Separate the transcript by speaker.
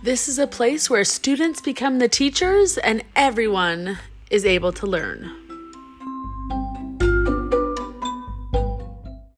Speaker 1: This is a place where students become the teachers and everyone is able to learn.